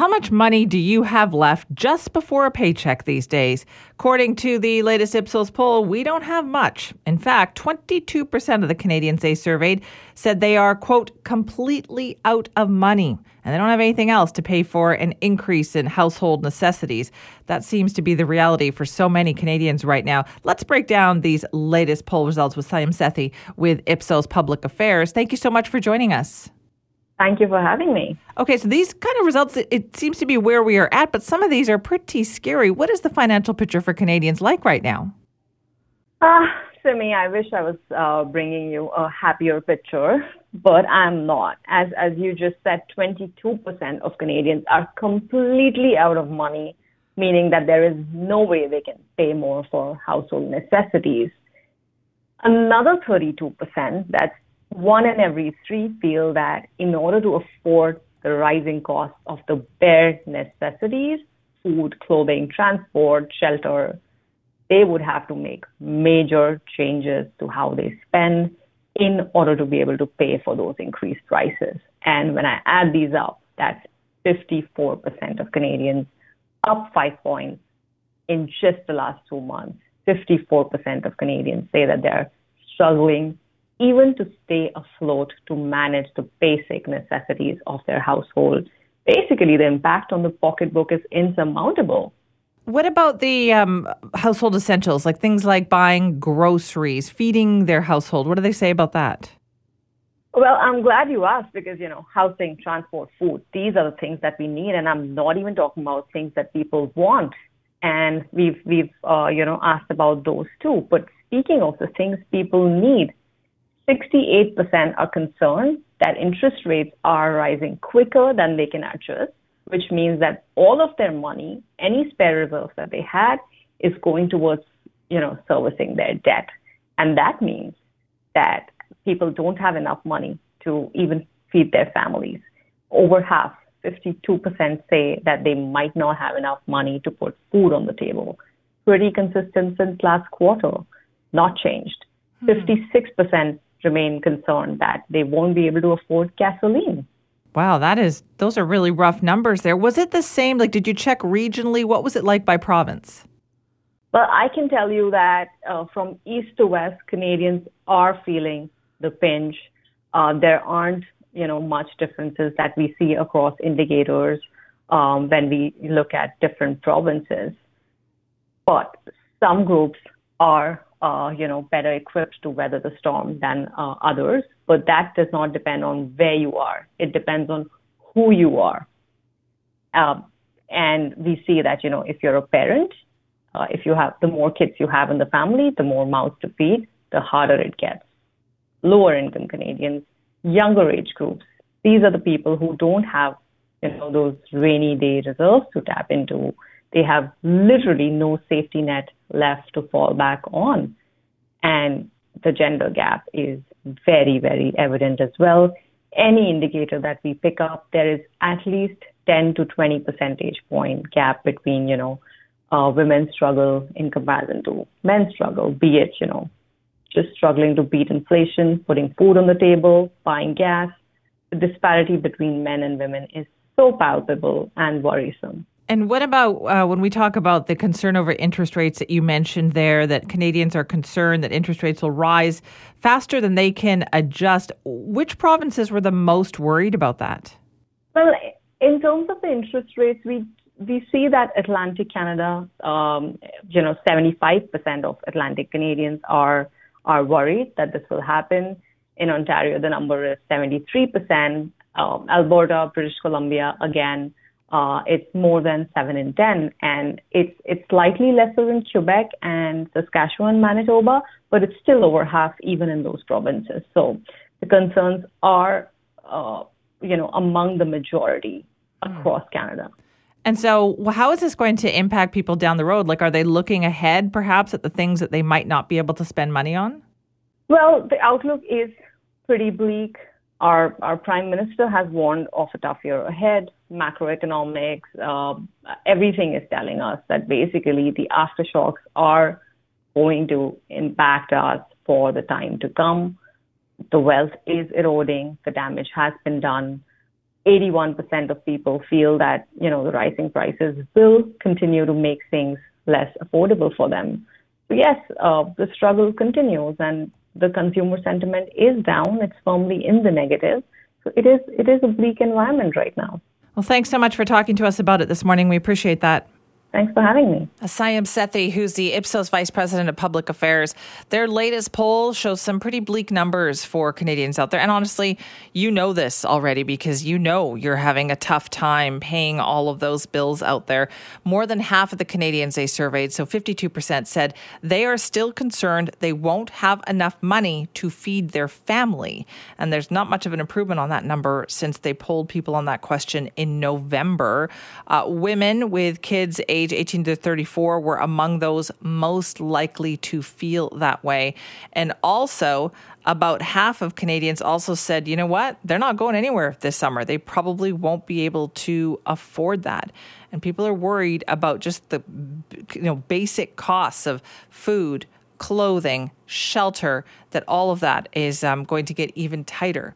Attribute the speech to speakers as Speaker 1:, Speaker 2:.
Speaker 1: how much money do you have left just before a paycheck these days? According to the latest Ipsos poll, we don't have much. In fact, 22% of the Canadians they surveyed said they are, quote, completely out of money and they don't have anything else to pay for an increase in household necessities. That seems to be the reality for so many Canadians right now. Let's break down these latest poll results with Sanyam Sethi with Ipsos Public Affairs. Thank you so much for joining us.
Speaker 2: Thank you for having me.
Speaker 1: Okay, so these kind of results, it, it seems to be where we are at, but some of these are pretty scary. What is the financial picture for Canadians like right now?
Speaker 2: Ah, uh, Simi, I wish I was uh, bringing you a happier picture, but I'm not. As as you just said, 22% of Canadians are completely out of money, meaning that there is no way they can pay more for household necessities. Another 32%, that's one in every three feel that in order to afford the rising cost of the bare necessities, food, clothing, transport, shelter, they would have to make major changes to how they spend in order to be able to pay for those increased prices. And when I add these up, that's 54% of Canadians, up five points in just the last two months. 54% of Canadians say that they're struggling even to stay afloat to manage the basic necessities of their household. Basically, the impact on the pocketbook is insurmountable.
Speaker 1: What about the um, household essentials, like things like buying groceries, feeding their household? What do they say about that?
Speaker 2: Well, I'm glad you asked because, you know, housing, transport, food, these are the things that we need. And I'm not even talking about things that people want. And we've, we've, uh, you know, asked about those too. But speaking of the things people need, 68% are concerned that interest rates are rising quicker than they can adjust, which means that all of their money, any spare reserves that they had, is going towards, you know, servicing their debt. And that means that people don't have enough money to even feed their families. Over half, 52% say that they might not have enough money to put food on the table. Pretty consistent since last quarter, not changed. Hmm. 56% remain concerned that they won't be able to afford gasoline.
Speaker 1: Wow, that is those are really rough numbers there. Was it the same? Like, did you check regionally? What was it like by province?
Speaker 2: Well, I can tell you that uh, from east to west, Canadians are feeling the pinch. Uh, there aren't, you know, much differences that we see across indicators um, when we look at different provinces. But some groups are uh, you know, better equipped to weather the storm than uh, others. But that does not depend on where you are. It depends on who you are. Um, and we see that, you know, if you're a parent, uh, if you have the more kids you have in the family, the more mouths to feed, the harder it gets. Lower income Canadians, younger age groups, these are the people who don't have, you know, those rainy day reserves to tap into. They have literally no safety net left to fall back on. And the gender gap is very, very evident as well. Any indicator that we pick up, there is at least 10 to 20 percentage point gap between, you know, uh, women's struggle in comparison to men's struggle, be it, you know, just struggling to beat inflation, putting food on the table, buying gas. The disparity between men and women is so palpable and worrisome.
Speaker 1: And what about uh, when we talk about the concern over interest rates that you mentioned there, that Canadians are concerned that interest rates will rise faster than they can adjust? Which provinces were the most worried about that?
Speaker 2: Well, in terms of the interest rates, we we see that Atlantic Canada, um, you know, 75% of Atlantic Canadians are are worried that this will happen. In Ontario, the number is 73%. Um, Alberta, British Columbia, again, uh, it's more than seven in ten, and it's it's slightly lesser in Quebec and Saskatchewan, Manitoba, but it's still over half even in those provinces. So the concerns are, uh, you know, among the majority hmm. across mm. Canada.
Speaker 1: And so, how is this going to impact people down the road? Like, are they looking ahead, perhaps, at the things that they might not be able to spend money on?
Speaker 2: Well, the outlook is pretty bleak. Our, our prime minister has warned of a tough year ahead. Macroeconomics, uh, everything is telling us that basically the aftershocks are going to impact us for the time to come. The wealth is eroding. The damage has been done. 81% of people feel that, you know, the rising prices will continue to make things less affordable for them. So yes, uh, the struggle continues and the consumer sentiment is down. It's firmly in the negative. So it is, it is a bleak environment right now.
Speaker 1: Well, thanks so much for talking to us about it this morning. We appreciate that.
Speaker 2: Thanks for having me.
Speaker 1: Sanyam Sethi, who's the Ipsos Vice President of Public Affairs. Their latest poll shows some pretty bleak numbers for Canadians out there. And honestly, you know this already because you know you're having a tough time paying all of those bills out there. More than half of the Canadians they surveyed, so 52%, said they are still concerned they won't have enough money to feed their family. And there's not much of an improvement on that number since they polled people on that question in November. Uh, women with kids age age 18 to 34 were among those most likely to feel that way. And also, about half of Canadians also said, you know what, they're not going anywhere this summer. They probably won't be able to afford that. And people are worried about just the you know basic costs of food, clothing, shelter, that all of that is um, going to get even tighter